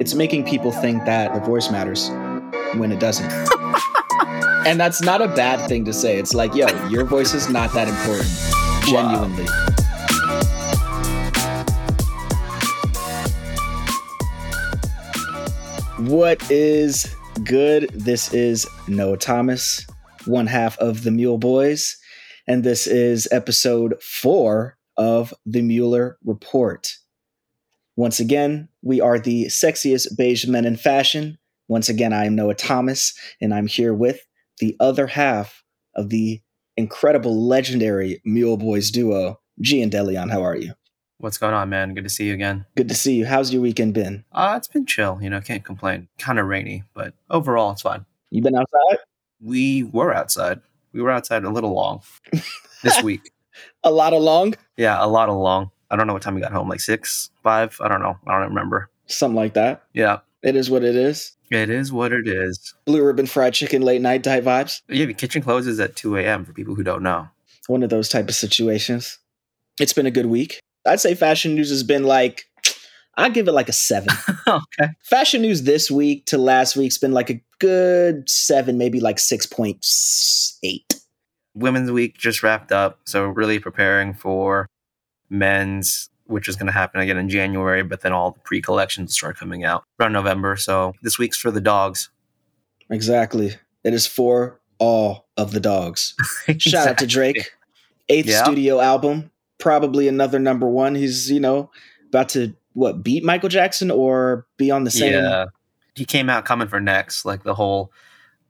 it's making people think that their voice matters when it doesn't. and that's not a bad thing to say. It's like, yo, your voice is not that important. Genuinely. What is good? This is Noah Thomas, one half of the Mule Boys, and this is episode four of the Mueller Report. Once again, we are the sexiest beige men in fashion. Once again, I am Noah Thomas, and I'm here with the other half of the incredible, legendary Mule Boys duo, G and Delion. How are you? What's going on, man? Good to see you again. Good to see you. How's your weekend been? Uh, it's been chill. You know, can't complain. Kind of rainy, but overall, it's fine. You been outside? We were outside. We were outside a little long this week. A lot of long? Yeah, a lot of long. I don't know what time we got home. Like six, five. I don't know. I don't remember. Something like that. Yeah, It is what it is. it is what it is. Blue ribbon fried chicken late night type vibes. Yeah, the kitchen closes at two a.m. for people who don't know. One of those type of situations. It's been a good week. I'd say fashion news has been like, I'd give it like a seven. okay. fashion news this week to last week's been like a good seven, maybe like 6.8. Women's Week just wrapped up, so really preparing for men's, which is going to happen again in January. But then all the pre-collections start coming out around November. So this week's for the dogs. Exactly. It is for all of the dogs. Shout out to Drake. Eighth Yeah. studio album. Probably another number one. He's, you know, about to what beat Michael Jackson or be on the same Yeah. He came out coming for next, like the whole.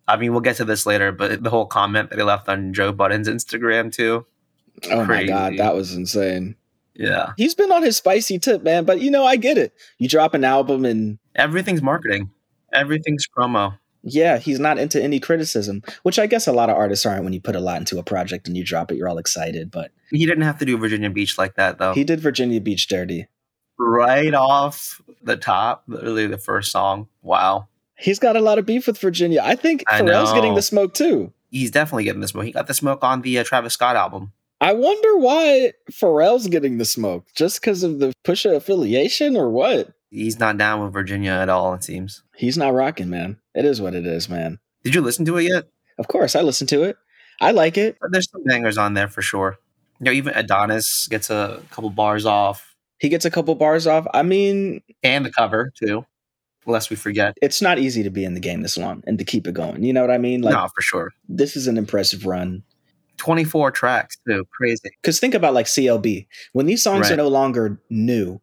I mean, we'll get to this later, but the whole comment that he left on Joe Budden's Instagram too. Oh my god, that was insane. Yeah, He's been on his spicy tip, man. But you know, I get it. You drop an album and everything's marketing, everything's promo. yeah, he's not into any criticism, which I guess a lot of artists aren't when you put a lot into a project and you drop it, you're all excited. But He didn't have to do Virginia Beach like that though. he did Virginia Beach dirty. right off the top, literally the first song. Wow, He's got a lot of beef with Virginia. I think I Pharrell's getting the smoke too. he's definitely getting the smoke. He got the smoke on the uh, Travis Scott album. I wonder why Pharrell's getting the smoke. Just because of the Pusha affiliation or what? He's not down with Virginia at all. It seems. He's not rocking, man. It is what it is, man. Did you listen to it yet? Of course, I listen to it. I like it. There's some bangers on there for sure. You know, even Adonis gets a couple bars off, He gets a couple bars off. I mean, and the cover too. Lest we forget. it's not easy to be in the game this long and to keep it going. You know what I mean? Like, no, for sure. this is an impressive run. 24 tracks too. Crazy. Because think about like CLB. When these songs are no longer new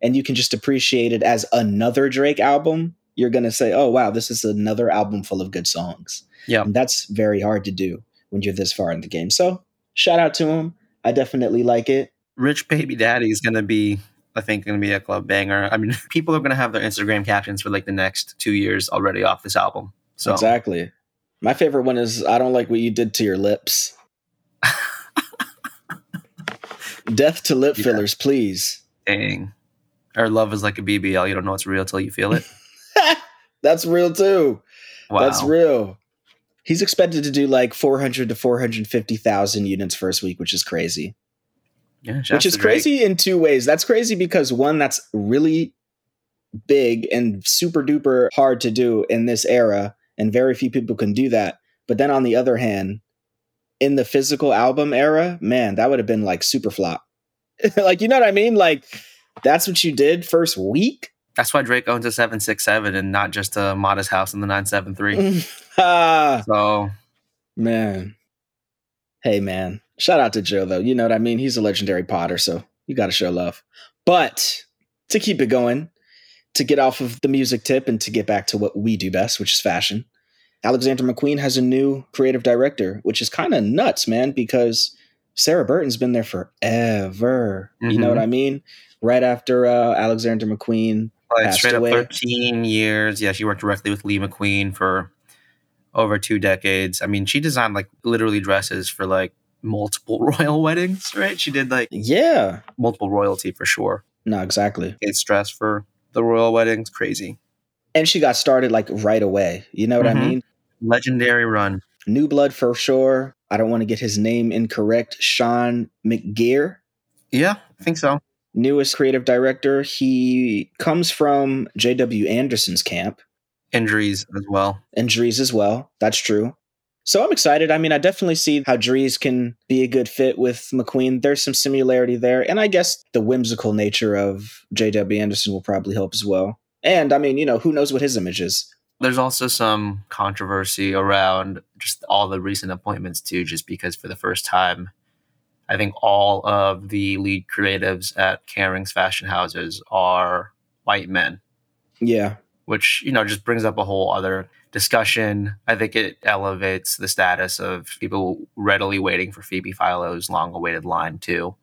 and you can just appreciate it as another Drake album, you're going to say, oh, wow, this is another album full of good songs. Yeah. And that's very hard to do when you're this far in the game. So shout out to him. I definitely like it. Rich Baby Daddy is going to be, I think, going to be a club banger. I mean, people are going to have their Instagram captions for like the next two years already off this album. So Exactly. My favorite one is I don't like what you did to your lips. Death to lip Yeah. fillers, please. dang. Our love is like a BBL. You don't know it's real till you feel it. That's real too. Wow. That's real. He's expected to do like 400 to 450,000 units first week, which is crazy. Yeah, which is to Drake. crazy in two ways. That's crazy because one, that's really big and super duper hard to do in this era, and very few people can do that. But then on the other hand, in the physical album era, man, that would have been like super flop. like, you know what I mean? Like, that's what you did first week? That's why Drake owns a 767 and not just a modest house in the 973. ah, so, man. Hey, man. Shout out to Joe, though. You know what I mean? He's a legendary potter, so you got to show love. But to keep it going, to get off of the music tip and to get back to what we do best, which is fashion, Alexander McQueen has a new creative director, which is kind of nuts, man, because Sarah Burton's been there forever. You know what I mean? Right after uh, Alexander McQueen Passed straight up away. 13 years. Yeah, she worked directly with Lee McQueen for over two decades. I mean, she designed like literally dresses for like multiple royal weddings, right? She did like Yeah. multiple royalty for sure. No, exactly. It's dress for the royal weddings. Crazy. And she got started like right away. You know what I Mhm. mean? Legendary run. New blood for sure. I don't want to get his name incorrect. Seán McGirr. Yeah, I think so. newest creative director. He comes from J.W. Anderson's camp. Injuries as well. Injuries as well. That's true. So I'm excited. I mean, I definitely see how Dries can be a good fit with McQueen. There's some similarity there. And I guess the whimsical nature of J.W. Anderson will probably help as well. And I mean, you know, who knows what his image is? There's also some controversy around just all the recent appointments, too, just because for the first time, I think all of the lead creatives at Kering's fashion houses are white men. Yeah. Which, you know, just brings up a whole other discussion. I think it elevates the status of people readily waiting for Phoebe Philo's long awaited line, too.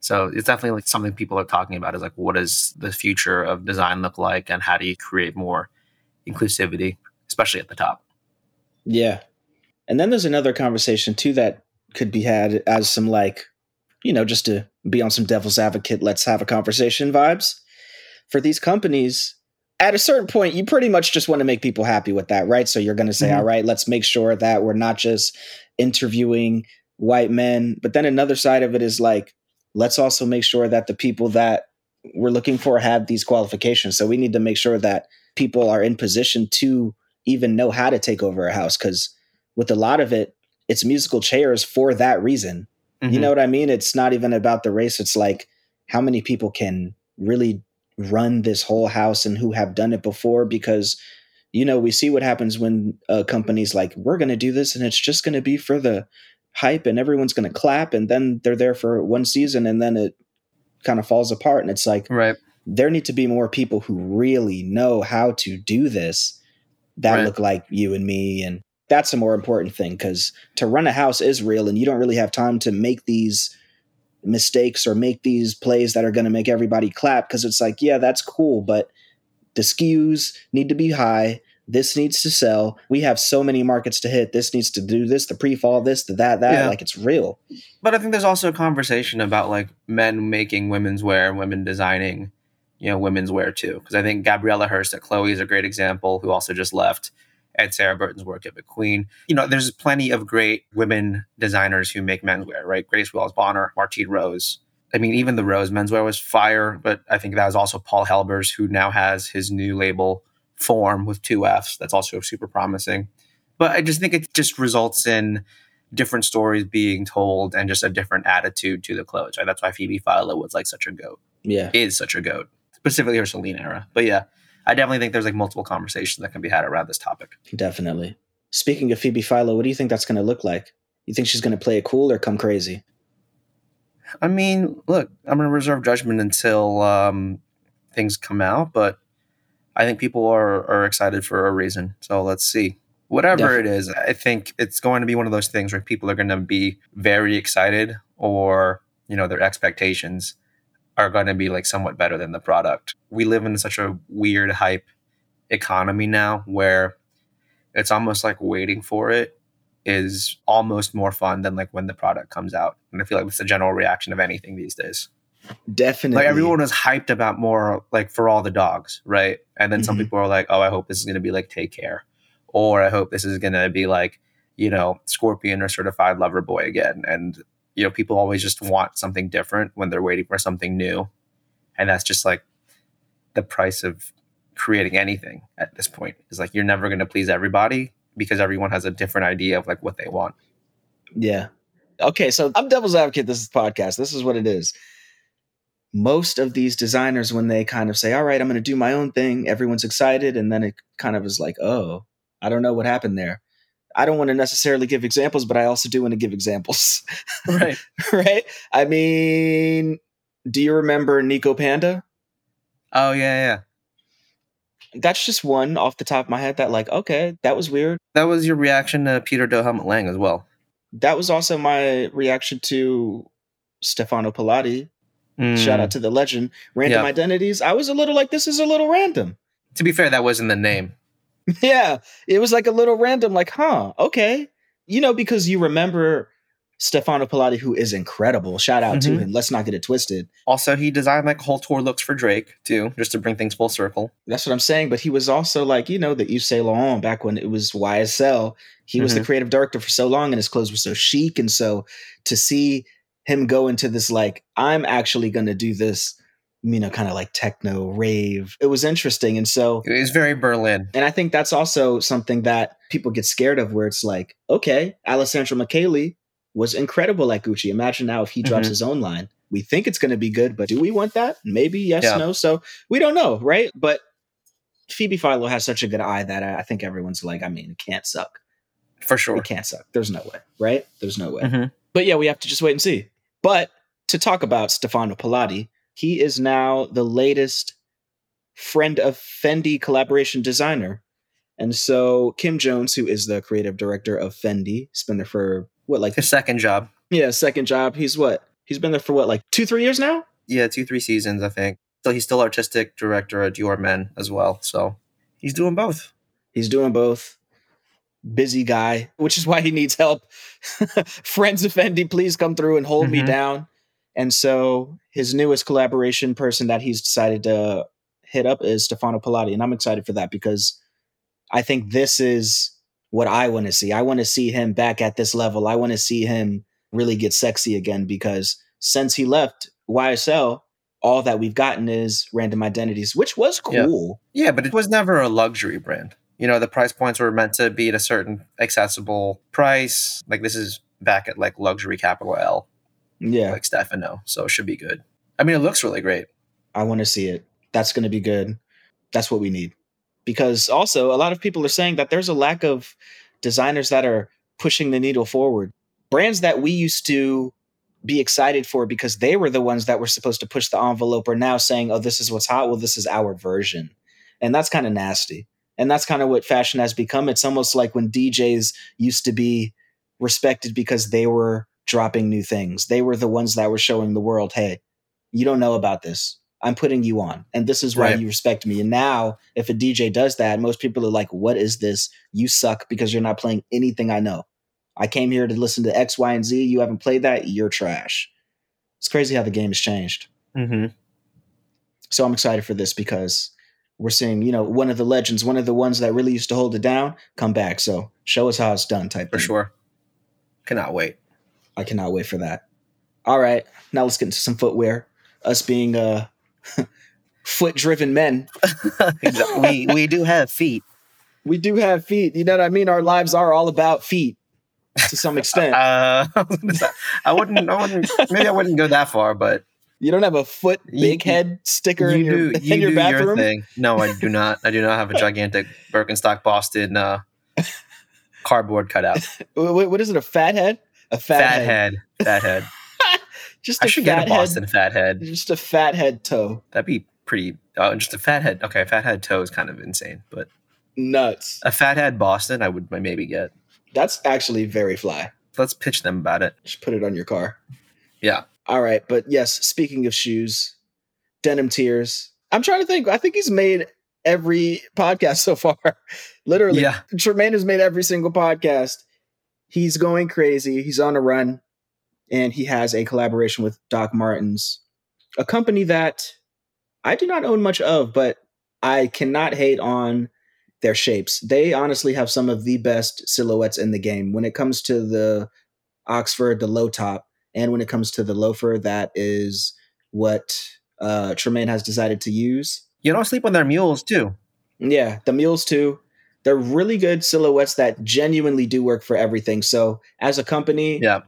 So it's definitely like something people are talking about is like, what does the future of design look like and how do you create more inclusivity, especially at the top? Yeah. And then there's another conversation too that could be had as some like, you know, just to be on some devil's advocate, let's have a conversation vibes. For these companies, at a certain point, you pretty much just want to make people happy with that, right? So you're going to say, mm-hmm. All right, let's make sure that we're not just interviewing white men. But then another side of it is like, let's also make sure that the people that we're looking for have these qualifications. So we need to make sure that people are in position to even know how to take over a house. Because with a lot of it, it's musical chairs for that reason. Mm-hmm. You know what I mean? It's not even about the race. It's like how many people can really run this whole house and who have done it before because you know we see what happens when uh, companies like we're going to do this and it's just going to be for the hype and everyone's going to clap and then they're there for one season and then it kind of falls apart and it's like right there need to be more people who really know how to do this that right. look like you and me and that's a more important thing because to run a house is real and you don't really have time to make these mistakes or make these plays that are going to make everybody clap because it's like yeah that's cool but the SKUs need to be high this needs to sell we have so many markets to hit this needs to do this the pre-fall this the that that yeah. like it's real but i think there's also a conversation about like men making women's wear and women designing you know women's wear too because i think Gabriela hearst at chloe is a great example who also just left and Sarah Burton's work at McQueen. You know, there's plenty of great women designers who make menswear, right? Grace Wales Bonner, Martine Rose. I mean, even the Row's menswear was fire, but I think that was also Paul Helbers, who now has his new label Fforme with two F's. That's also super promising. But I just think it just results in different stories being told and just a different attitude to the clothes. Right? That's why Phoebe Philo was like such a goat. Yeah, is such a goat, specifically her Celine era. But yeah, I definitely think there's like multiple conversations that can be had around this topic. Definitely. Speaking of Phoebe Philo, what do you think that's going to look like? You think she's going to play it cool or come crazy? I mean, look, I'm going to reserve judgment until um, things come out, but I think people are are excited for a reason. So let's see. Whatever Definitely. it is, I think it's going to be one of those things where people are going to be very excited or, you know, their expectations are going to be like somewhat better than the product. We live in such a weird hype economy now where it's almost like waiting for it is almost more fun than like when the product comes out. And I feel like it's the general reaction of anything these days. Definitely. Like everyone was hyped about more like for all the dogs, right? And then mm-hmm. some people are like, oh, I hope this is going to be like Take Care. Or I hope this is going to be like, you know, Scorpion or Certified Lover Boy again. And you know, people always just want something different when they're waiting for something new. And that's just like the price of creating anything at this point is like you're never going to please everybody because everyone has a different idea of like what they want. Yeah. Okay, so I'm devil's advocate. This is podcast. This is what it is. Most of these designers, when they kind of say, "All right, I'm going to do my own thing," everyone's excited, and then it kind of is like, "Oh, I don't know what happened there." I don't want to necessarily give examples, but I also do want to give examples. Right. right. I mean, do you remember Nico Panda? Oh yeah, yeah. That's just one off the top of my head that like, okay, that was weird. That was your reaction to Peter Do Helmut Lang as well. That was also my reaction to Stefano Pilati. Mm. Shout out to the legend. Random yep. identities. I was a little like, this is a little random. To be fair, that wasn't the name. yeah, it was like a little random, like, huh, okay. You know, because you remember Stefano Pilati, who is incredible. Shout out mm-hmm. to him. Let's not get it twisted. Also, he designed like whole tour looks for Drake too, just to bring things full circle. That's what I'm saying. But he was also like, you know, the Yves Saint Laurent back when it was YSL. He mm-hmm. was the mm-hmm. creative director for so long, and his clothes were so chic. And so to see him go into this like I'm actually going to do this, you know, kind of like techno rave. It was interesting, and so It was very Berlin. and I think that's also something that people get scared of, where it's like, okay, Alessandro Michele was incredible at Gucci. Imagine now if he drops Mhm. his own line. We think it's going to be good, but do we want that? Maybe yes, Yeah. no. So we don't know, right? But Phoebe Philo has such a good eye that I think everyone's like, I mean, it can't suck. For sure. It can't suck. There's no way, right? There's no way. Mhm. But yeah, we have to just wait and see. But to talk about Stefano Pilati, he is now the latest friend of Fendi collaboration designer. And so Kim Jones, who is the creative director of Fendi, has been there for what, like His second job. yeah, second job. He's what? He's been there for what, like two, three years now? Yeah, two, three seasons, I think. So he's still artistic director at Dior Men as well. So he's doing both. He's doing both. Busy guy, which is why he needs help. Friends of Fendi, please come through and hold me Mhm. down. And so his newest collaboration person that he's decided to hit up is Stefano Pilati. And I'm excited for that because I think this is what I want to see. I want to see him back at this level. I want to see him really get sexy again because since he left YSL, all that we've gotten is random identities, which was Yeah. cool. Yeah, but it was never a luxury brand. You know, the price points were meant to be at a certain accessible price. Like this is back at like luxury capital L, Yeah. like Stefano. So it should be good. I mean, it looks really great. I want to see it. That's going to be good. That's what we need. Because also, a lot of people are saying that there's a lack of designers that are pushing the needle forward. Brands that we used to be excited for because they were the ones that were supposed to push the envelope are now saying, oh, this is what's hot. Well, this is our version. And that's kind of nasty. And that's kind of what fashion has become. It's almost like when DJs used to be respected because they were dropping new things. They were the ones that were showing the world, hey, you don't know about this. I'm putting you on, and this is why Right. you respect me. And now, if a DJ does that, most people are like, What is this? You suck because you're not playing anything I know. I came here to listen to X, Y, and Z. You haven't played that. You're trash. It's crazy how the game has changed. Mm-hmm. So I'm excited for this because we're seeing, you know, one of the legends, one of the ones that really used to hold it down, come back. So show us how it's done, type For thing. sure. Cannot wait. I cannot wait for that. All right, now let's get into some footwear. Us being uh, foot-driven men, we we do have feet. we do have feet. You know what I mean? Our lives are all about feet to some extent. Uh, I wouldn't. I wouldn't. Maybe I wouldn't go that far, but you don't have a foot You- big head sticker in your, do. You in your bathroom. your thing. No, I do not. I do not have a gigantic Birkenstock Boston uh, cardboard cutout. Wh- wh- what is it? A fat head? A fat, Fat, head. head. Fat head. Just a I should fat get a Boston head. fat head. Just a fat head toe. That'd be pretty. Oh, just a fat head. Okay, fat head toe is kind of insane, but Nuts. a fat head Boston, I would maybe get. That's actually very fly. Let's pitch them about it. Just put it on your car. Yeah. All right, but yes, speaking of shoes, denim tears. I'm trying to think. I think he's made every podcast so far. Literally, Yeah. Tremaine has made every single podcast. He's going crazy. He's on a run, and he has a collaboration with Doc Martens, a company that I do not own much of, but I cannot hate on their shapes. They honestly have some of the best silhouettes in the game when it comes to the Oxford, the low top, and when it comes to the loafer, that is what uh, Tremaine has decided to use. You don't sleep on their mules too. Yeah, the mules too. They're really good silhouettes that genuinely do work for everything. So as a company, Yeah.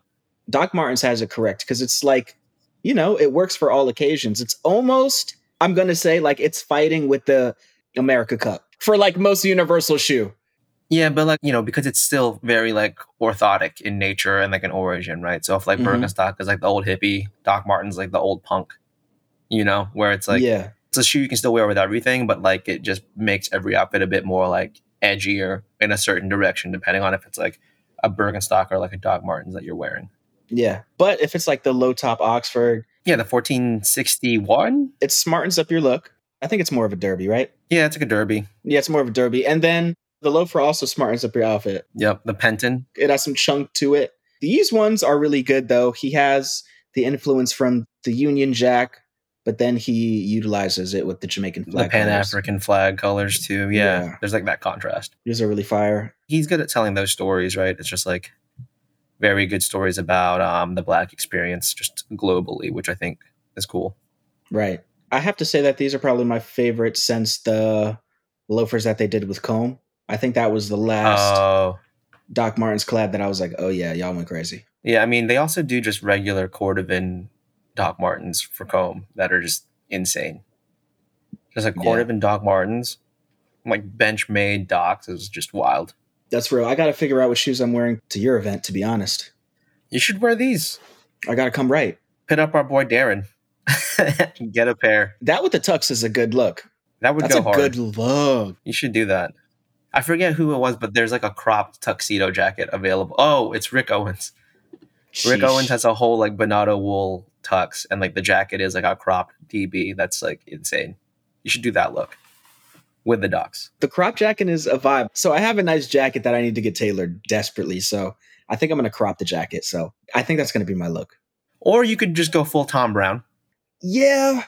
Doc Martens has it correct because it's like, you know, it works for all occasions. It's almost, I'm gonna say, like it's fighting with the America Cup for like most universal shoe. Yeah, but like you know, because it's still very like orthotic in nature and like an origin, right? So if like Mhm. Birkenstock is like the old hippie, Doc Martens like the old punk, you know, where it's like yeah, it's a shoe you can still wear with everything, but like it just makes every outfit a bit more like edgier in a certain direction, depending on if it's like a Birkenstock or like a Doc Martens that you're wearing. yeah. But if it's like the low top Oxford, Yeah, the 1461. it smartens up your look. I think it's more of a derby, right? Yeah, it's like a derby. Yeah, it's more of a derby. And then the loafer also smartens up your outfit. Yep, the Penton. it has some chunk to it. These ones are really good though. He has the influence from the Union Jack, but then he utilizes it with the Jamaican flag, The. Pan. African flag colors too. Yeah, Yeah. there's like that contrast. These are really fire. He's good at telling those stories, right? It's just like very good stories about um, the black experience just globally, which I think is cool. Right. I have to say that these are probably my favorite since the loafers that they did with Comme. I think that was the last Oh, Doc Martens collab that I was like, oh yeah, y'all went crazy. yeah. I mean, they also do just regular Cordovan Doc Martens for Comme that are just insane. Just like Yeah. Cordovan Doc Martens, like bench made Docs is just wild. That's real. I got to figure out what shoes I'm wearing to your event. To be honest, You should wear these. I got to come right. Pit up our boy Darren. Get a pair. That with the tux is a good look. That would That's go a hard. good look. You should do that. I forget who it was, but there's like a cropped tuxedo jacket available. Oh, it's Rick Owens. Rick Owens has a whole like Bonato wool tux, and like the jacket is like a cropped DB. That's like insane. You should do that look with the docs. the crop jacket is a vibe. So I have a nice jacket that I need to get tailored desperately. So I think I'm going to crop the jacket. So I think that's going to be my look. Or you could just go full Thom Browne. Yeah,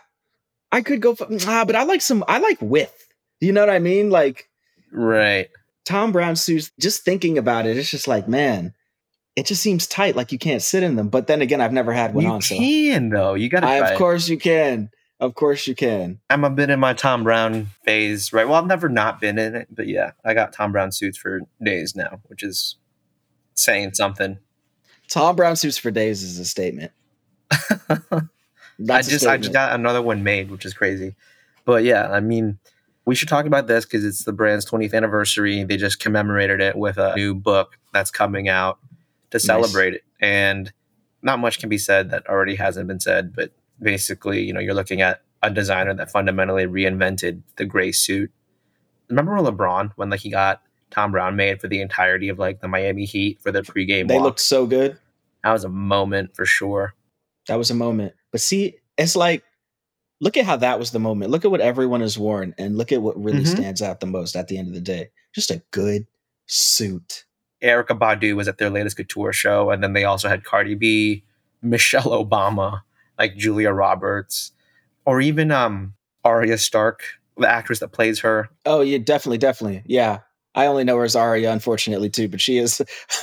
I could go. For, ah, but I like some. I like width. You know what I mean? Like Right. Thom Browne suits. Just thinking about it, it's just like man, it just seems tight. Like you can't sit in them. But then again, I've never had one You on. So can though. You gotta I, try of it. course you can. Of course you can. I'm a bit in my Thom Browne phase, right? Well, I've never not been in it, but yeah, I got Thom Browne suits for days now, which is saying something. Thom Browne suits for days is a statement. I just I just got another one made, which is crazy. But yeah, I mean, we should talk about this because it's the brand's 20th anniversary. They just commemorated it with a new book that's coming out to celebrate it. And not much can be said that already hasn't been said, but basically, you know, you're looking at a designer that fundamentally reinvented the gray suit. Remember LeBron when like he got Thom Browne made for the entirety of like the Miami Heat for the pregame they walk? looked so good. that was a moment for sure. That was a moment. But see, it's like, look at how that was the moment. Look at what everyone has worn and look at what really Mhm. stands out the most at the end of the day. Just a good suit. Erykah Badu was at their latest couture show, and then they also had Cardi B, Michelle Obama, like Julia Roberts, or even um Arya Stark, the actress that plays her. Oh, yeah, definitely, definitely. Yeah. I only know her as Arya, unfortunately, too, but she is.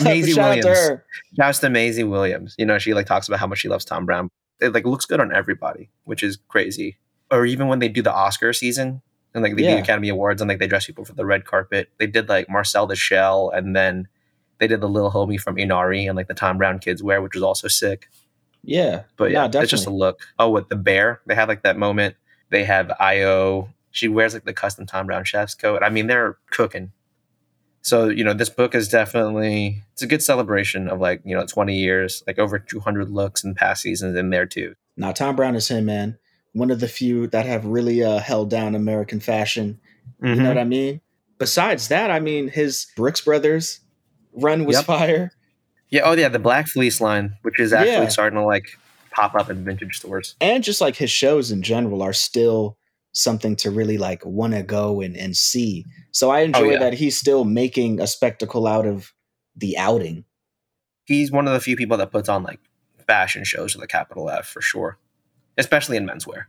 Maisie Shout out to Williams. her. Just Maisie Williams. You know, she like talks about how much she loves Thom Browne. It like looks good on everybody, which is crazy. Or even when they do the Oscar season and like the Yeah. Academy Awards and like they dress people for the red carpet. They did like Marcel the Shell and then they did the little homie from Minari and like the Thom Browne kids wear, which was also sick. Yeah. But No, yeah, it's just a look. Oh, with the bear, they have like that moment. They have Ayo. She wears like the custom Thom Browne chef's coat. I mean, they're cooking. So you know, this book is definitely it's a good celebration of like you know 20 years, like over 200 looks and past seasons in there too. Now, Thom Browne is him, man. One of the few that have really uh, held down American fashion. You Mm-hmm. know what I mean? Besides that, I mean, his Brooks Brothers run was Yep. fire. Yeah. Oh yeah, the Black Fleece line, which is actually Yeah. starting to like pop up in vintage stores. and just like his shows in general are still something to really like want to go and, and see. So I enjoy Oh, yeah. that he's still making a spectacle out of the outing. He's one of the few people that puts on like fashion shows with a capital F for sure, especially in menswear.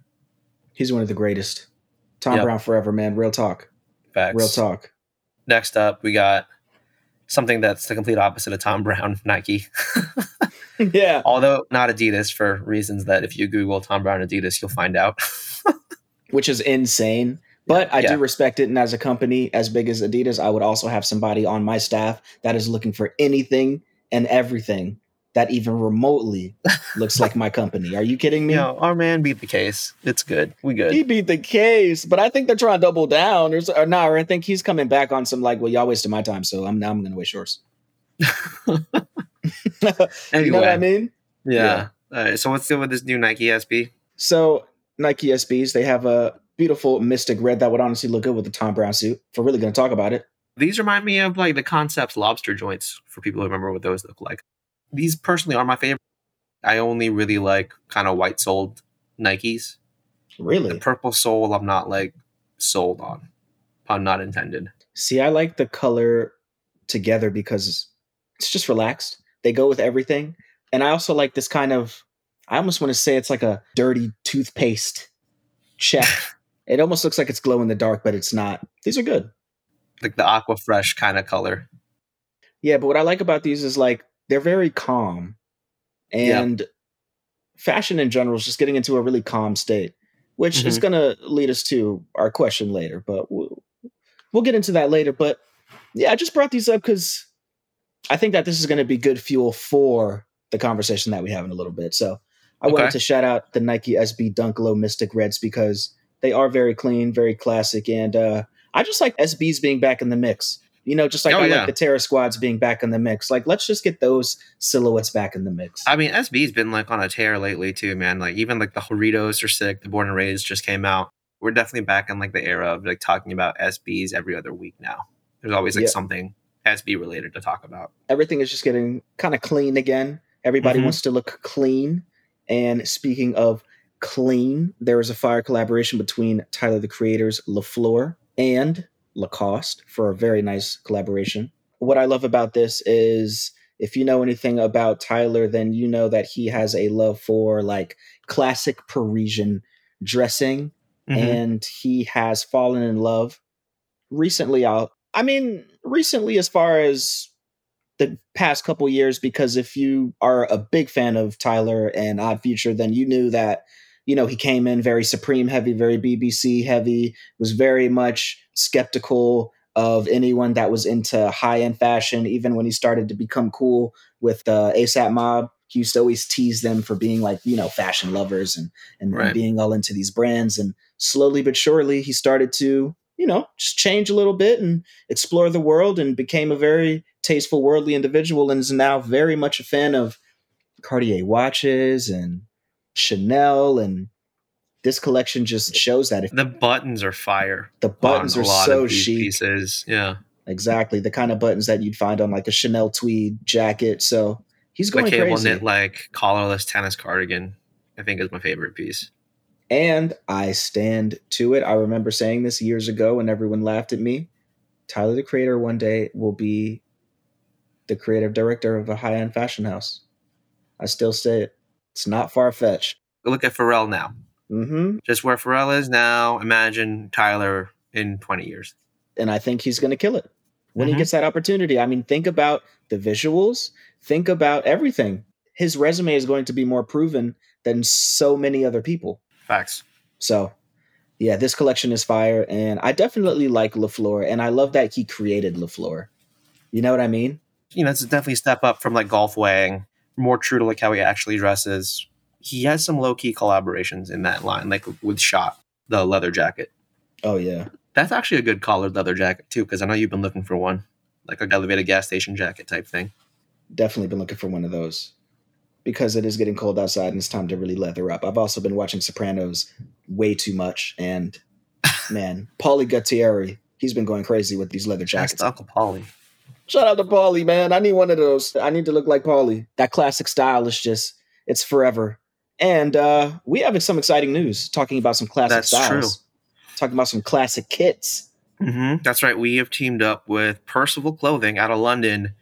He's one of the greatest. Tom Yep. Brown forever, man. Real talk. Facts. Real talk. Next up, we got something that's the complete opposite of Thom Browne, Nike. yeah. Although not Adidas for reasons that if you Google Thom Browne Adidas, you'll find out. Which is insane. But I Yeah. do respect it. And as a company as big as Adidas, I would also have somebody on my staff that is looking for anything and everything that even remotely looks like my company. Are you kidding me? know, our man beat the case. It's good. We good. He beat the case, but I think they're trying to double down. Or, or no, or I think he's coming back on some like, well, y'all wasted my time, so I'm now I'm going to waste yours. anyway, You know what I mean? yeah. All right, so what's good with this new Nike SB? So Nike SBs, they have a beautiful mystic red that would honestly look good with the Thom Browne suit. If we're really going to talk about it, These remind me of like the Concepts lobster joints for people who remember what those look like. These personally are my favorite. I only really like kind of white soled Nikes. Really? The purple sole, I'm not like sold on. Pun not intended. See, I like the color together because it's just relaxed. They go with everything, and I also like this kind of. I almost want to say it's like a dirty toothpaste check. it almost looks like it's glow in the dark, but it's not. These are good. Like the aqua fresh kind of color. Yeah, but what I like about these is like they're very calm. And fashion in general is just getting into a really calm state, which is Mhm. going to lead us to our question later, but we'll, we'll get into that later. But yeah, I just brought these up because I think that this is going to be good fuel for the conversation that we have in a little bit. So I wanted to shout out the Nike SB Dunk Low Mystic Reds because they are very clean, very classic, and uh, I just like SBs being back in the mix. You know, just like Oh, I yeah. like the Terror Squads being back in the mix. Like, let's just get those silhouettes back in the mix. I mean, SB's been like on a tear lately too, man. Like even like the Doritos are sick. The Born and Raised just came out. We're definitely back in like the era of like talking about SBs every other week now. There's always like something SB related to talk about. Everything is just getting kind of clean again. Everybody Mhm. wants to look clean. And speaking of clean, there is a fire collaboration between Tyler the Creator's le Fleur and Lacoste for a very nice collaboration. What I love about this is if you know anything about Tyler, then you know that he has a love for like classic Parisian dressing Mhm. and he has fallen in love recently out i mean recently as far as the past couple years because if you are a big fan of tyler and odd future then you knew that you know he came in very supreme heavy very bbc heavy was very much skeptical of anyone that was into high-end fashion even when he started to become cool with uh, asap mob he used to always tease them for being like you know fashion lovers and and, and Right. being all into these brands and slowly but surely he started to you know just change a little bit and explore the world and became a very tasteful worldly individual and is now very much a fan of cartier watches and chanel and this collection just shows that if The buttons are fire. the buttons are so chic Pieces. Yeah. exactly the kind of buttons that you'd find on like a chanel tweed jacket so he's The going cable crazy knit like collarless tennis cardigan, I think is my favorite piece. And I stand to it. I remember saying this years ago and everyone laughed at me. Tyler the Creator one day will be the creative director of a high end fashion house. I still say it. It's not far fetched. Look at Pharrell now. hmm Just where Pharrell is now, imagine Tyler in 20 years. And I think he's going to kill it when he Mhm. gets that opportunity. I mean, think about the visuals, think about everything. His resume is going to be more proven than so many other people. Facts. So, yeah, this collection is fire, and I definitely like le Fleur, and I love that he created le Fleur. You know what I mean? you know, it's definitely a step up from like Golf Wang, more true to like how he actually dresses. He has some low key collaborations in that line, like with Schott, the leather jacket. Oh yeah, That's actually a good collared leather jacket too, because I know you've been looking for one, like a elevated gas station jacket type thing. definitely been looking for one of those because it is getting cold outside and it's time to really leather up. I've also been watching Sopranos way too much, and man, Paulie Gualtieri, he's been going crazy with these leather jackets. That's. Uncle Paulie. Shout out to Paulie, man. I need one of those. I need to look like Paulie. That classic style is just, it's forever. And uh, we have some exciting news talking about some classic That's styles. Talking about some classic kits. hmm That's right. We have teamed up with Percival Clothing out of London.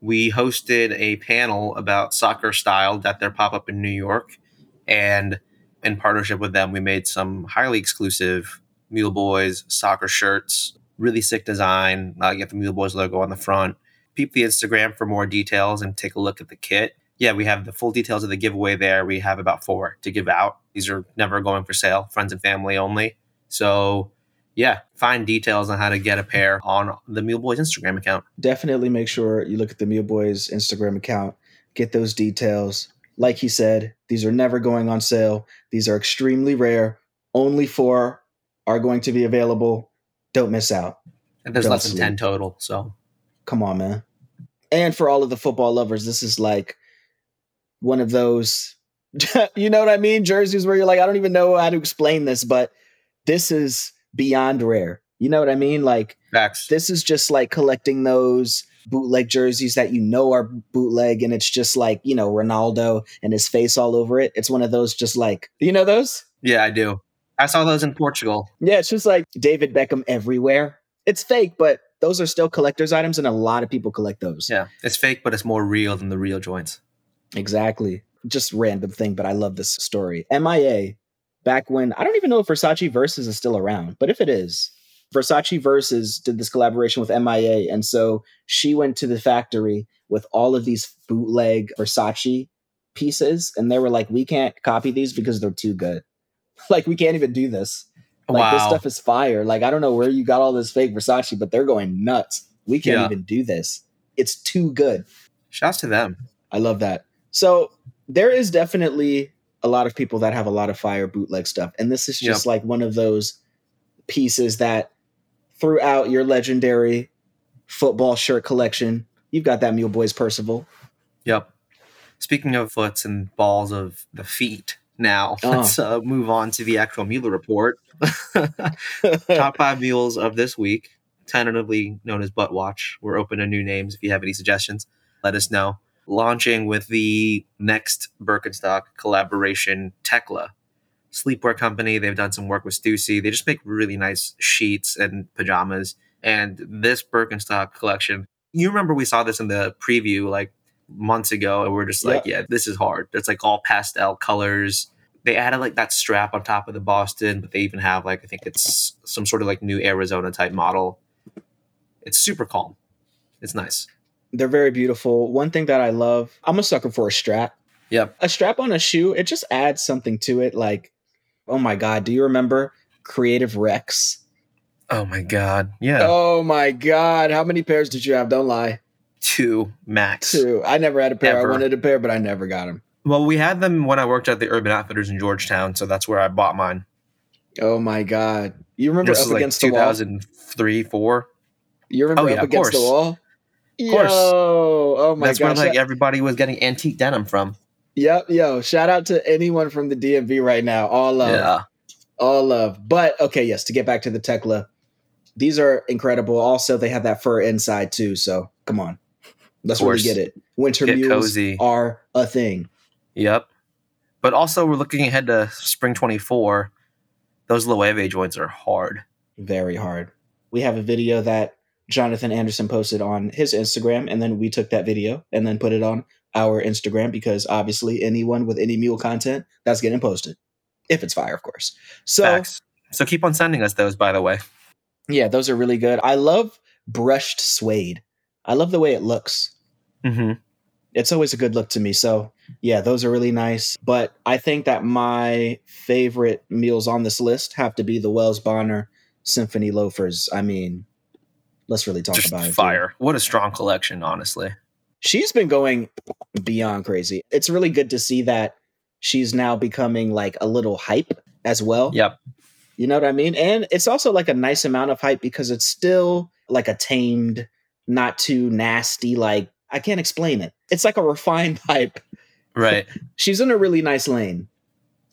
We hosted a panel about soccer style at their pop up in New York. And in partnership with them, we made some highly exclusive Mule Boys soccer shirts. Really sick design. Uh, you get the Mule Boys logo on the front. Peep the Instagram for more details and take a look at the kit. Yeah, we have the full details of the giveaway there. We have about four to give out. These are never going for sale, friends and family only. So yeah, find details on how to get a pair on the Mule Boys Instagram account. Definitely make sure you look at the Mule Boys Instagram account, get those details. Like he said, these are never going on sale. These are extremely rare. Only four are going to be available. Don't miss out. And there's Don't less than sleep. 10 total. So Come on, man. And for all of the football lovers, this is like one of those, you know what I mean? Jerseys where you're like, I don't even know how to explain this, but this is beyond rare. You know what I mean? Like, facts. this is just like collecting those bootleg jerseys that you know are bootleg, and it's just like, you know, Ronaldo and his face all over it. It's one of those just like, you know, those? Yeah, I do. I saw those in Portugal. Yeah, it's just like David Beckham everywhere. It's fake, but those are still collector's items, and a lot of people collect those. Yeah, it's fake, but it's more real than the real joints. Exactly. Just random thing, but I love this story. MIA, back when I don't even know if Versace Versus is still around, but if it is, Versace Versus did this collaboration with MIA. And so she went to the factory with all of these bootleg Versace pieces, and they were like, "We can't copy these because they're too good. like, we can't even do this. Like, this stuff is fire. Like, I don't know where you got all this fake Versace, but they're going nuts. We can't Yeah. even do this. It's too good." Shouts to them. I love that. So there is definitely a lot of people that have a lot of fire bootleg stuff, and this is just like one of those pieces that throughout your legendary football shirt collection, you've got that Mule Boys Percival. Yep. Speaking of foots and balls of the feet, now Oh. let's uh, move on to the actual Mueller report. Top five mules of this week, tentatively known as Butt Watch. We're open to new names. If you have any suggestions, let us know. Launching with the next Birkenstock collaboration, Tekla. Sleepwear company. They've done some work with Stussy. They just make really nice sheets and pajamas. And this Birkenstock collection, you remember we saw this in the preview like months ago, and we're just like, yeah, this is hard. It's like all pastel colors. They added like that strap on top of the Boston, but they even have like I think it's some sort of like new Arizona type model. It's super calm. It's nice. They're very beautiful. One thing that I love, I'm a sucker for a strap. Yep. A strap on a shoe, it just adds something to it. Like, oh my God, do you remember Creative Rex? Oh my god. Yeah. Oh my God, how many pairs did you have? Don't lie. Two max. Two. I never had a pair. Ever. I wanted a pair, but I never got them. Well, we had them when I worked at the Urban Outfitters in Georgetown, so that's where I bought mine. Oh my god! You remember This up like against the wall? 2003, four. You remember Oh, up yeah, of against the wall? Of course. Yo, oh my god! That's gosh! where like everybody was getting antique denim from. yep, yo! Shout out to anyone from the DMV right now. All love, yeah. all love. But okay, yes. To get back to the Tekla, these are incredible. Also, they have that fur inside too. So come on, let's really get it. Winter Get mules cozy. are a thing. Yep. But also, we're looking ahead to spring 24. Those Loewe joints are hard. very hard. We have a video that Jonathan Anderson posted on his Instagram, and then we took that video and then put it on our Instagram because obviously anyone with any mule content that's getting posted, if it's fire, of course. So Facts. So keep on sending us those, by the way. yeah, those are really good. I love brushed suede. I love the way it looks. Mm-hmm. It's always a good look to me. So yeah, those are really nice. But I think that my favorite meals on this list have to be the Wales Bonner Symphony loafers. I mean, let's really talk Just about it. dude. fire. What a strong collection, honestly. she's been going beyond crazy. It's really good to see that she's now becoming like a little hype as well. Yep. You know what I mean? And it's also like a nice amount of hype because it's still like a tamed, not too nasty, like I can't explain it. It's like a refined hype. Right. She's in a really nice lane.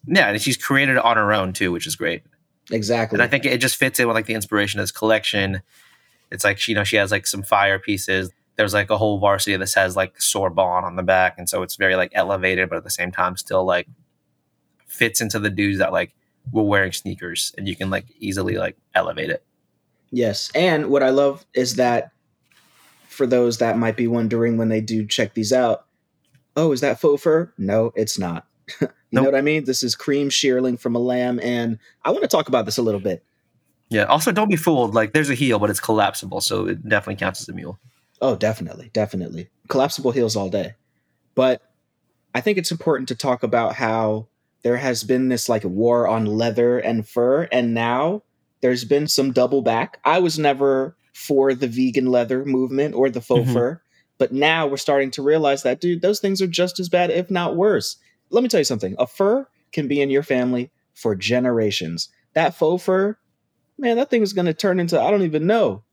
yeah, and she's created it on her own too, which is great. Exactly. And I think it just fits in with like the inspiration of this collection. It's like she, you know, she has like some fire pieces. There's like a whole varsity that says like Sorbonne on the back, and so it's very like elevated, but at the same time still like fits into the dudes that like were wearing sneakers, and you can like easily like elevate it. Yes. And what I love is that for those that might be wondering when they do check these out, oh, is that faux fur? No, it's not. you know what I mean? This is cream shearling from a lamb. And I want to talk about this a little bit. Yeah. Also, don't be fooled. Like, there's a heel, but it's collapsible, so it definitely counts as a mule. Oh, definitely. Definitely. Collapsible heels all day. But I think it's important to talk about how there has been this like war on leather and fur. And now there's been some double back. I was never for the vegan leather movement or the faux Mhm. fur. But now we're starting to realize that, dude, those things are just as bad, if not worse. Let me tell you something a fur can be in your family for generations. That faux fur, man, that thing is going to turn into, I don't even know.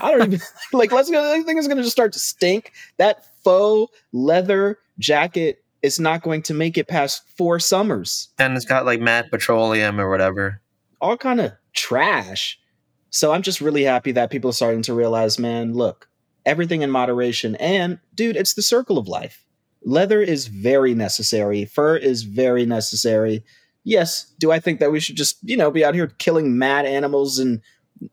I don't even, like, let's go, that thing is going to just start to stink. That faux leather jacket is not going to make it past four summers. And it's got like matte petroleum or whatever. All kind of trash. So I'm just really happy that people are starting to realize, man, look, everything in moderation. And dude, it's the circle of life. Leather is very necessary. Fur is very necessary. Yes, do I think that we should just, you know, be out here killing mad animals and,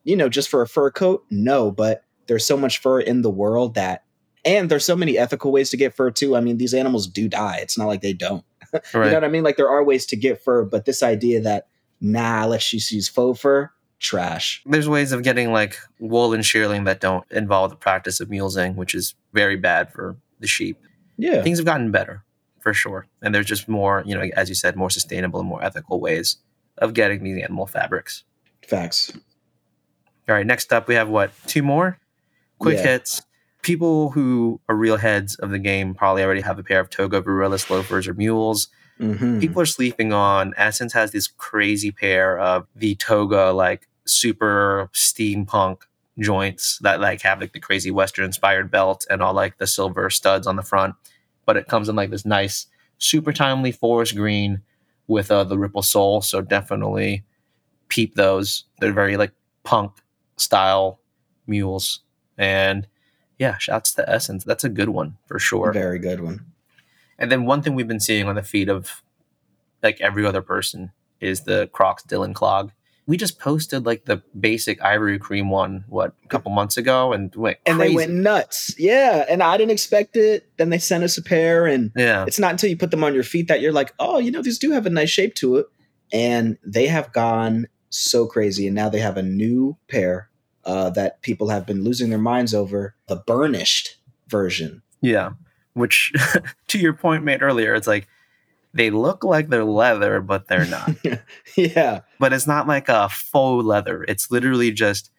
you know, just for a fur coat? No, but there's so much fur in the world that, and there's so many ethical ways to get fur too. I mean, these animals do die. It's not like they don't. You know what I mean? Like there are ways to get fur, but this idea that, nah, let's just use faux fur, trash. There's ways of getting like wool and shearling that don't involve the practice of mulesing, which is very bad for the sheep. Yeah. Things have gotten better for sure. And there's just more, you know, as you said, more sustainable and more ethical ways of getting these animal fabrics. Facts. All right, next up we have what? Two more quick Yeah. hits. People who are real heads of the game probably already have a pair of Toga Virilis loafers or mules. Hmm People are sleeping on. SSENSE has this crazy pair of the Toga like super steampunk joints that like have like the crazy Western inspired belt and all like the silver studs on the front. But it comes in like this nice, super timely forest green with uh, the ripple sole. So definitely peep those. They're very like punk style mules. And yeah, shouts to SSENSE. That's a good one for sure. Very good one. And then one thing we've been seeing on the feed of like every other person is the Crocs Dylan clog. We just posted like the basic ivory cream one, what, a couple months ago and went And crazy. they went nuts. Yeah. And I didn't expect it. Then they sent us a pair. And yeah. it's not until you put them on your feet that you're like, oh, you know, these do have a nice shape to it. And they have gone so crazy. And now they have a new pair uh, that people have been losing their minds over the burnished version. Yeah. Which to your point made earlier, it's like they look like they're leather, but they're not. yeah. but it's not like a faux leather. It's literally just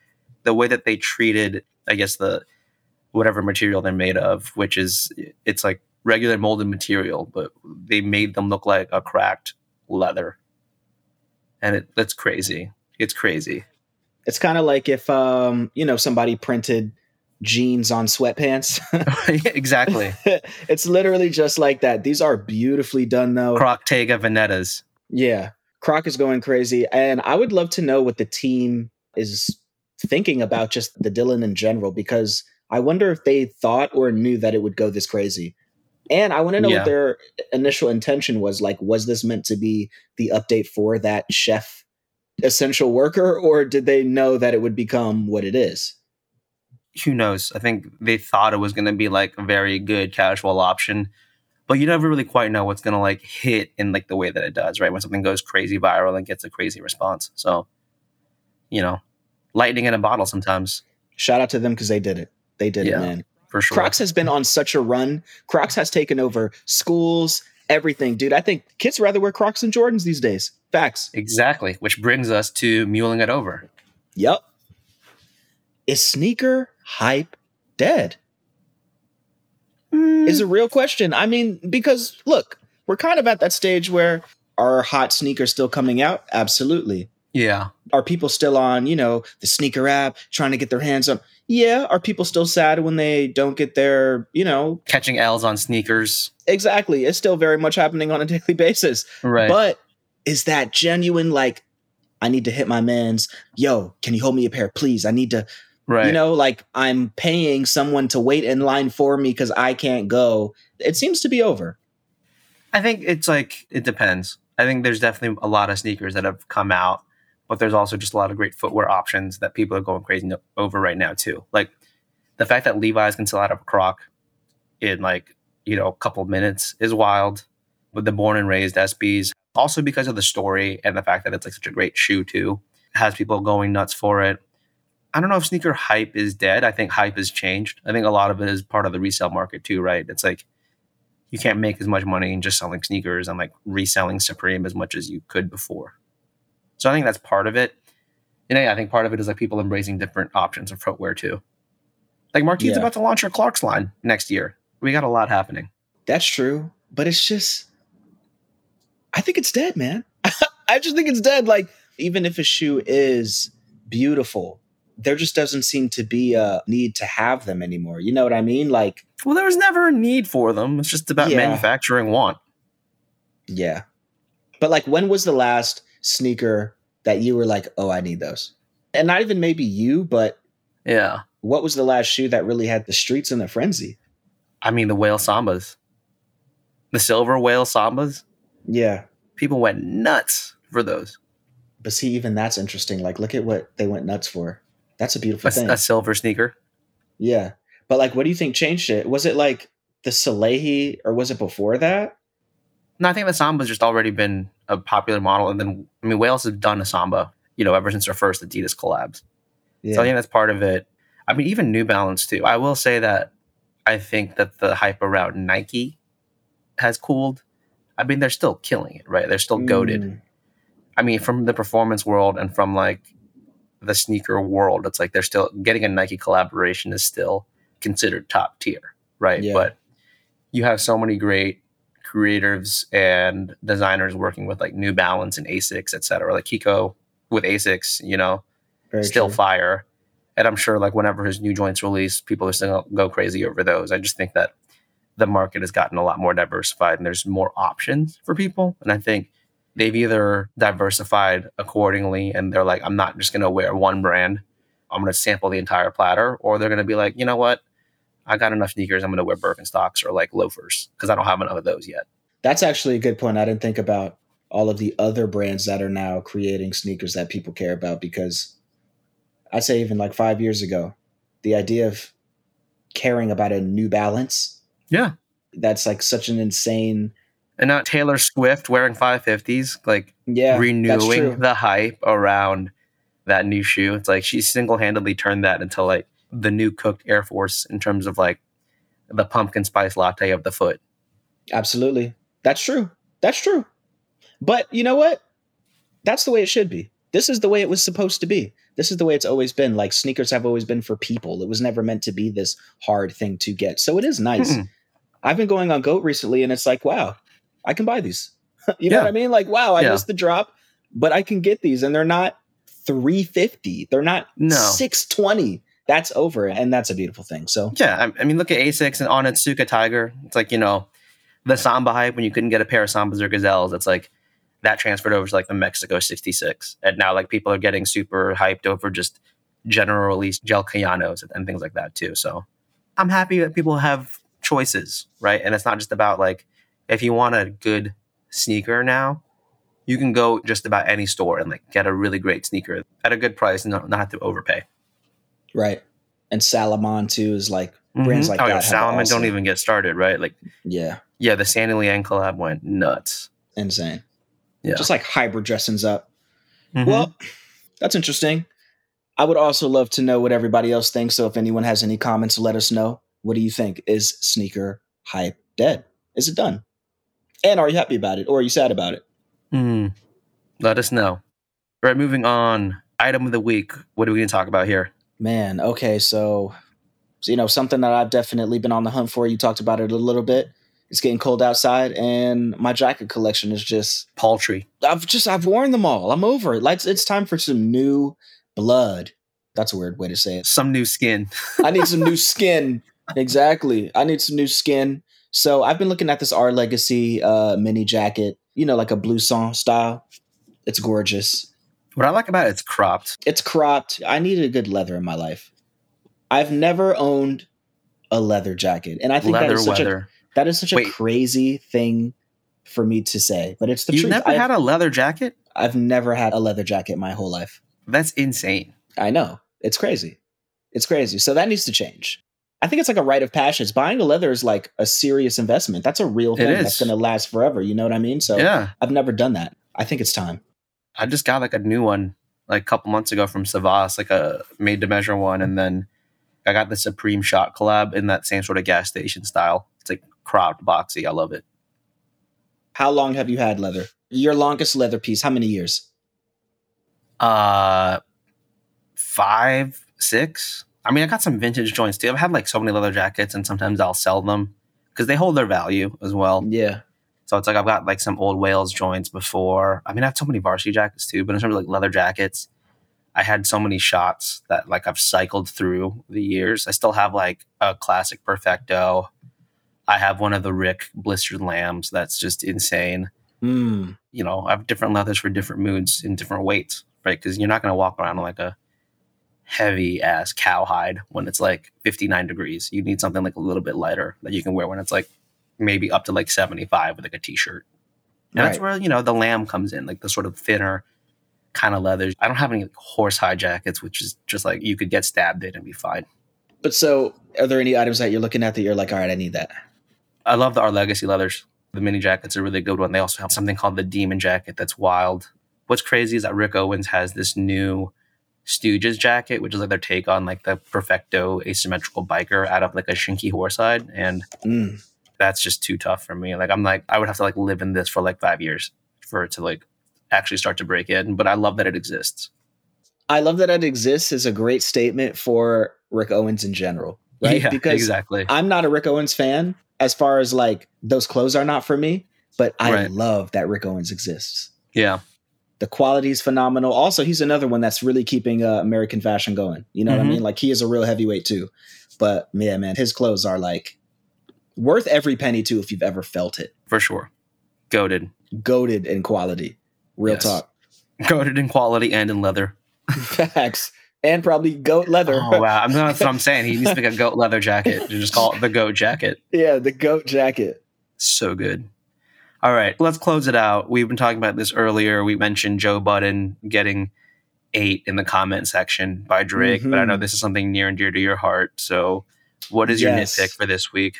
the way that they treated, I guess, the whatever material they're made of, which is it's like regular molded material, but they made them look like a cracked leather. And it that's crazy. It's crazy. It's kind of like if, um, you know, somebody printed jeans on sweatpants. exactly. it's literally just like that. These are beautifully done, though. Croctega Venettas. Yeah. Croc is going crazy. And I would love to know what the team is thinking about just the Dylan in general, because I wonder if they thought or knew that it would go this crazy. And I want to know Yeah. what their initial intention was. Like, was this meant to be the update for that chef essential worker, or did they know that it would become what it is? Who knows? I think they thought it was gonna be like a very good casual option. But you never really quite know what's gonna like hit in like the way that it does, right? When something goes crazy viral and gets a crazy response. So, you know, lightning in a bottle sometimes, Shout out to them because they did it. They did Yeah. it, man. for sure. Crocs has been on such a run. Crocs has taken over schools, everything, dude. I think kids rather wear Crocs than Jordans these days. Facts. Exactly. Which brings us to muling it over. Yep. Is sneaker hype dead? Hmm. Is a real question. I mean, because look, we're kind of at that stage where are hot sneakers still coming out? Absolutely. yeah. Are people still on, you know, the sneaker app trying to get their hands on? Yeah. Are people still sad when they don't get their, you know, Catching L's on sneakers. exactly. It's still very much happening on a daily basis. Right. But is that genuine? Like, I need to hit my man's. Yo, can you hold me a pair, please? I need to. Right. You know, like I'm paying someone to wait in line for me because I can't go. It seems to be over. I think it's like it depends. I think there's definitely a lot of sneakers that have come out, but there's also just a lot of great footwear options that people are going crazy over right now too. Like the fact that Levi's can sell out of a Croc in like you know a couple of minutes is wild. With the born and raised SBs, also because of the story and the fact that it's like such a great shoe too, has people going nuts for it. I don't know if sneaker hype is dead. I think hype has changed. I think a lot of it is part of the resale market too, right? It's like you can't make as much money in just selling sneakers and like reselling Supreme as much as you could before. So I think that's part of it. And yeah, I think part of it is like people embracing different options of footwear too. Like Marquise's Yeah. about to launch her Clark's line next year. We got a lot happening. That's true, but it's just. I think it's dead, man. I just think it's dead. Like, even if a shoe is beautiful, there just doesn't seem to be a need to have them anymore. You know what I mean? Like, Well, there was never a need for them. It's just about Yeah. manufacturing want. yeah. But like, when was the last sneaker that you were like, oh, I need those? And not even maybe you, but Yeah. what was the last shoe that really had the streets in a frenzy? I mean, the Wales sambas, the silver Wales sambas, Yeah. people went nuts for those. But see, even that's interesting. Like, look at what they went nuts for. That's a beautiful A, thing. a silver sneaker. Yeah. But like, what do you think changed it? Was it like the Salehi or was it before that? No, I think the Samba's just already been a popular model. And then, I mean, Wales has done a Samba, you know, ever since their first Adidas collabs. Yeah. So I think that's part of it. I mean, even New Balance, too. I will say that I think that the hype around Nike has cooled. I mean, they're still killing it, right? They're still goaded. Mm, I mean, from the performance world and from like the sneaker world, it's like they're still getting a Nike collaboration is still considered top tier, right? Yeah. But you have so many great creatives and designers working with like New Balance and Asics, et cetera. Like Kiko with Asics, you know, very still true. fire. And I'm sure like whenever his new joints release, people are still go crazy over those. I just think that the market has gotten a lot more diversified and there's more options for people. And I think they've either diversified accordingly and they're like, I'm not just gonna wear one brand. I'm gonna sample the entire platter, or they're gonna be like, you know what? I got enough sneakers. I'm gonna wear Birkenstocks or like loafers because I don't have enough of those yet. That's actually a good point. I didn't think about all of the other brands that are now creating sneakers that people care about because I'd say even like five years ago, the idea of caring about a new balance, Yeah. that's like such an insane And not Taylor Swift wearing 550s, like yeah renewing the hype around that new shoe. It's like she single handedly turned that into like the new cooked Air Force in terms of like the pumpkin spice latte of the foot. Absolutely. That's true. That's true. But you know what? That's the way it should be. This is the way it was supposed to be. This is the way it's always been. Like sneakers have always been for people. It was never meant to be this hard thing to get. So it is nice. Mm-mm. I've been going on Goat recently and it's like, wow, I can buy these. you know Yeah. what I mean? Like, wow, I Yeah. missed the drop, but I can get these and they're not 350. They're not No. 620. That's over and that's a beautiful thing. So Yeah, I, I mean, look at Asics and Onitsuka Tiger. It's like you know, the Samba hype when you couldn't get a pair of Sambas or Gazelles. It's like that transferred over to like the Mexico '66, and now like people are getting super hyped over just general release gel Kayanos and things like that too. So I'm happy that people have choices, right? And it's not just about like if you want a good sneaker now, you can go just about any store and like get a really great sneaker at a good price and not, not have to overpay. right. And Salomon too is like brands Mhm. like oh, that. yeah, Salomon also- don't even get started, right? Like Yeah. Yeah, the Sandy Liang collab went nuts. Insane. Yeah. Just like hybrid dressings up. Mhm. Well, that's interesting. I would also love to know what everybody else thinks. So if anyone has any comments, let us know. What do you think? Is sneaker hype dead? Is it done? And are you happy about it or are you sad about it? Mhm. let us know. All right, moving on. Item of the week. What are we going to talk about here? Man, okay, so, so you know, something that I've definitely been on the hunt for. You talked about it a little bit. It's getting cold outside, and my jacket collection is just Paltry. I've just I've worn them all. I'm over it. Like it's time for some new blood. That's a weird way to say it. Some new skin. I need some new skin. Exactly. I need some new skin. So I've been looking at this Our Legacy uh, mini jacket. You know, like a blouson style. It's gorgeous. What I like about it, it's cropped. It's cropped. I needed a good leather in my life. I've never owned a leather jacket, and I think Leather is such a that is such a crazy thing for me to say. But it's the You've truth. never I've, had a leather jacket? I've never had a leather jacket my whole life. That's insane. I know. It's crazy. It's crazy. So that needs to change. I think it's like a rite of passage. Buying a leather is like a serious investment. That's a real thing that's going to last forever. You know what I mean? So yeah. I've never done that. I think it's time. I just got like a new one like a couple months ago from Savas, like a made to measure one. And then I got the Supreme Schott collab in that same sort of gas station style. It's like cropped, boxy. I love it. How long have you had leather? Your longest leather piece, how many years? Uh, five, six. I mean, I got some vintage joints too. I've had like so many leather jackets, and sometimes I'll sell them because they hold their value as well. Yeah. So it's like I've got like some old Wales joints before. I mean, I have so many varsity jackets too, but in terms of like leather jackets, I had so many Schotts that like I've cycled through the years. I still have like a classic Perfecto. I have one of the Rick blistered lambs that's just insane. Hmm. You know, I have different leathers for different moods and different weights, right? Because you're not going to walk around in like a heavy ass cowhide when it's like 59 degrees. You need something like a little bit lighter that you can wear when it's like maybe up to like 75 with like a t-shirt. And that's where, you know, the lamb comes in, like the sort of thinner kind of leathers. I don't have any like, horse hide jackets, which is just like you could get stabbed in and be fine. But so, are there any items that you're looking at that you're like, all right, I need that? I love the Our Legacy leathers. The mini jacket's a really good one. They also have something called the Demon Jacket that's wild. What's crazy is that Rick Owens has this new Stooges jacket, which is like their take on like the perfecto asymmetrical biker out of like a shinky horsehide, and Mm. that's just too tough for me. Like I'm like I would have to like live in this for like five years for it to like actually start to break in. But I love that it exists. I love that it exists is a great statement for Rick Owens in general, right? Yeah, because exactly. I'm not a Rick Owens fan as far as like those clothes are not for me, but I Right. love that Rick Owens exists. yeah, The quality is phenomenal. Also, he's another one that's really keeping uh, American fashion going. You know what I Mhm. mean? Like he is a real heavyweight too. But yeah, man, his clothes are like worth every penny too if you've ever felt it. for sure. Goaded, Goaded in quality. Real Yes. talk. goaded in quality and in leather. Facts. And probably goat leather. Oh wow, I'm that's what I'm saying. He needs to make a goat leather jacket. You just call it the goat jacket. yeah, the goat jacket. So good. All right, let's close it out. We've been talking about this earlier. We mentioned Joe Budden getting ate in the comment section by Drake, but I know Mhm. this is something near and dear to your heart. So, what is your Yes. nitpick for this week?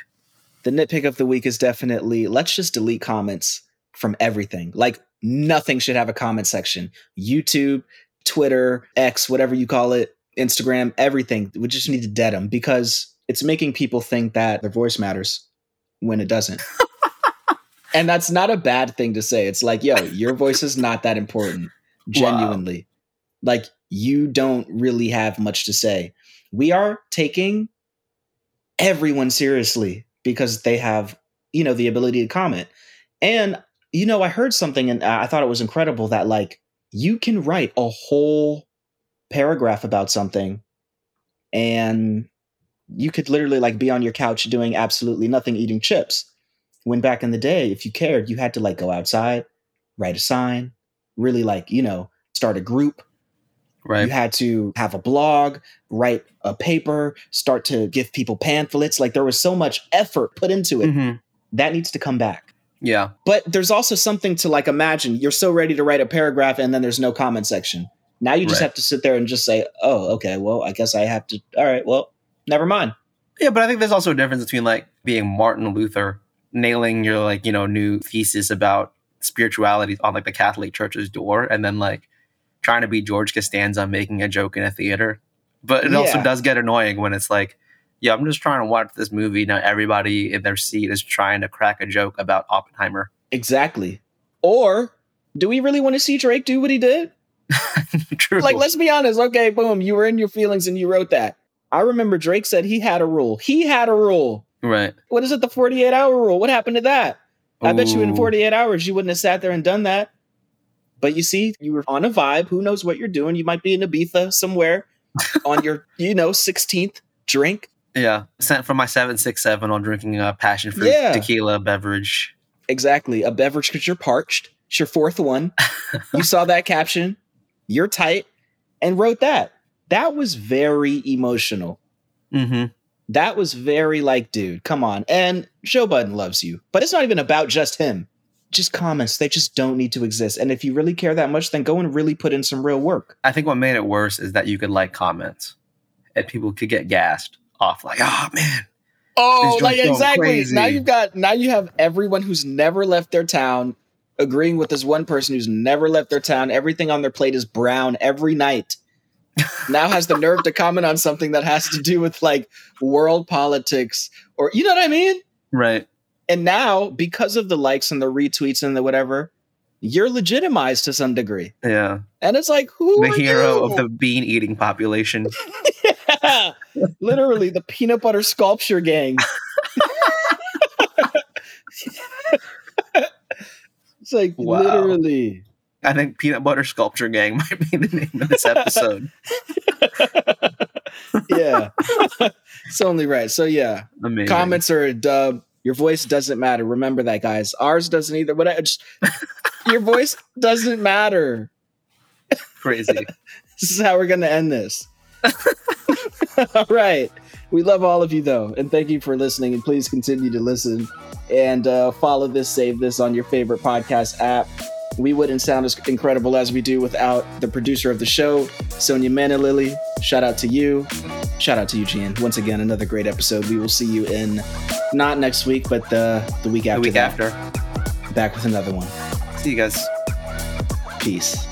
The nitpick of the week is definitely let's just delete comments from everything. Like nothing should have a comment section. YouTube, Twitter, X, whatever you call it, Instagram, everything. We just need to dead them because it's making people think that their voice matters when it doesn't. and that's not a bad thing to say. It's like, yo, your voice is not that important. Genuinely. Like you don't really have much to say. We are taking everyone seriously because they have, you know, the ability to comment. And you know, I heard something and I thought it was incredible that like you can write a whole paragraph about something and you could literally like be on your couch doing absolutely nothing eating chips. When back in the day, if you cared, you had to like go outside, write a sign, really like, you know, start a group, Right. you had to have a blog, write a paper, start to give people pamphlets. Like there was so much effort put into it. Mhm. That needs to come back. Yeah. But there's also something to like imagine you're so ready to write a paragraph and then there's no comment section. Now you just Right. have to sit there and just say, oh, okay, well, I guess I have to. All right, well, never mind. Yeah, but I think there's also a difference between like being Martin Luther, nailing your like, you know, new thesis about spirituality on like the Catholic Church's door, and then like trying to be George Costanza making a joke in a theater. But it also does get annoying when it's like, yeah, I'm just trying to watch this movie. Now everybody in their seat is trying to crack a joke about Oppenheimer. Exactly. Or do we really want to see Drake do what he did? True. Like, let's be honest. Okay, boom, you were in your feelings and you wrote that. I remember Drake said he had a rule. He had a rule. Right. What is it, the 48 hour rule? What happened to that? I bet you in 48 hours you wouldn't have sat there and done that. But you see, you were on a vibe. Who knows what you're doing? You might be in Ibiza somewhere on your, you know, 16th drink. Yeah. Sent from my 767 on drinking a passion fruit Yeah. tequila beverage. Exactly. A beverage because you're parched. It's your fourth one. you saw that caption. You're tight and wrote that. That was very emotional. Mm-hmm. That was very like, dude, come on. And Joe Budden loves you. But it's not even about just him. Just comments. They just don't need to exist. And if you really care that much, then go and really put in some real work. I think what made it worse is that you could like comments and people could get gassed off like, oh man. Oh, like exactly. crazy. Now you've got now you have everyone who's never left their town agreeing with this one person who's never left their town. Everything on their plate is brown every night. Now has the nerve to comment on something that has to do with like world politics or you know what I mean? Right. And now, because of the likes and the retweets and the whatever, you're legitimized to some degree. Yeah. And it's like, who The hero you? of the bean eating population. Yeah. literally the peanut butter sculpture gang. it's like Wow. literally. I think Peanut Butter Sculpture Gang might be the name of this episode. Yeah. it's only right. So yeah, Amazing. comments are a dub. Your voice doesn't matter. Remember that, guys. Ours doesn't either. But I just your voice doesn't matter. Crazy. This is how we're gonna end this. all right. We love all of you though, and thank you for listening. And please continue to listen and uh, follow this, save this on your favorite podcast app. We wouldn't sound as incredible as we do without the producer of the show, Sonia Manalili. Shout out to you. Shout out to you, Eugene. Once again, another great episode. We will see you in not next week, but the the week the after. week that. after. Back with another one. See you guys. Peace.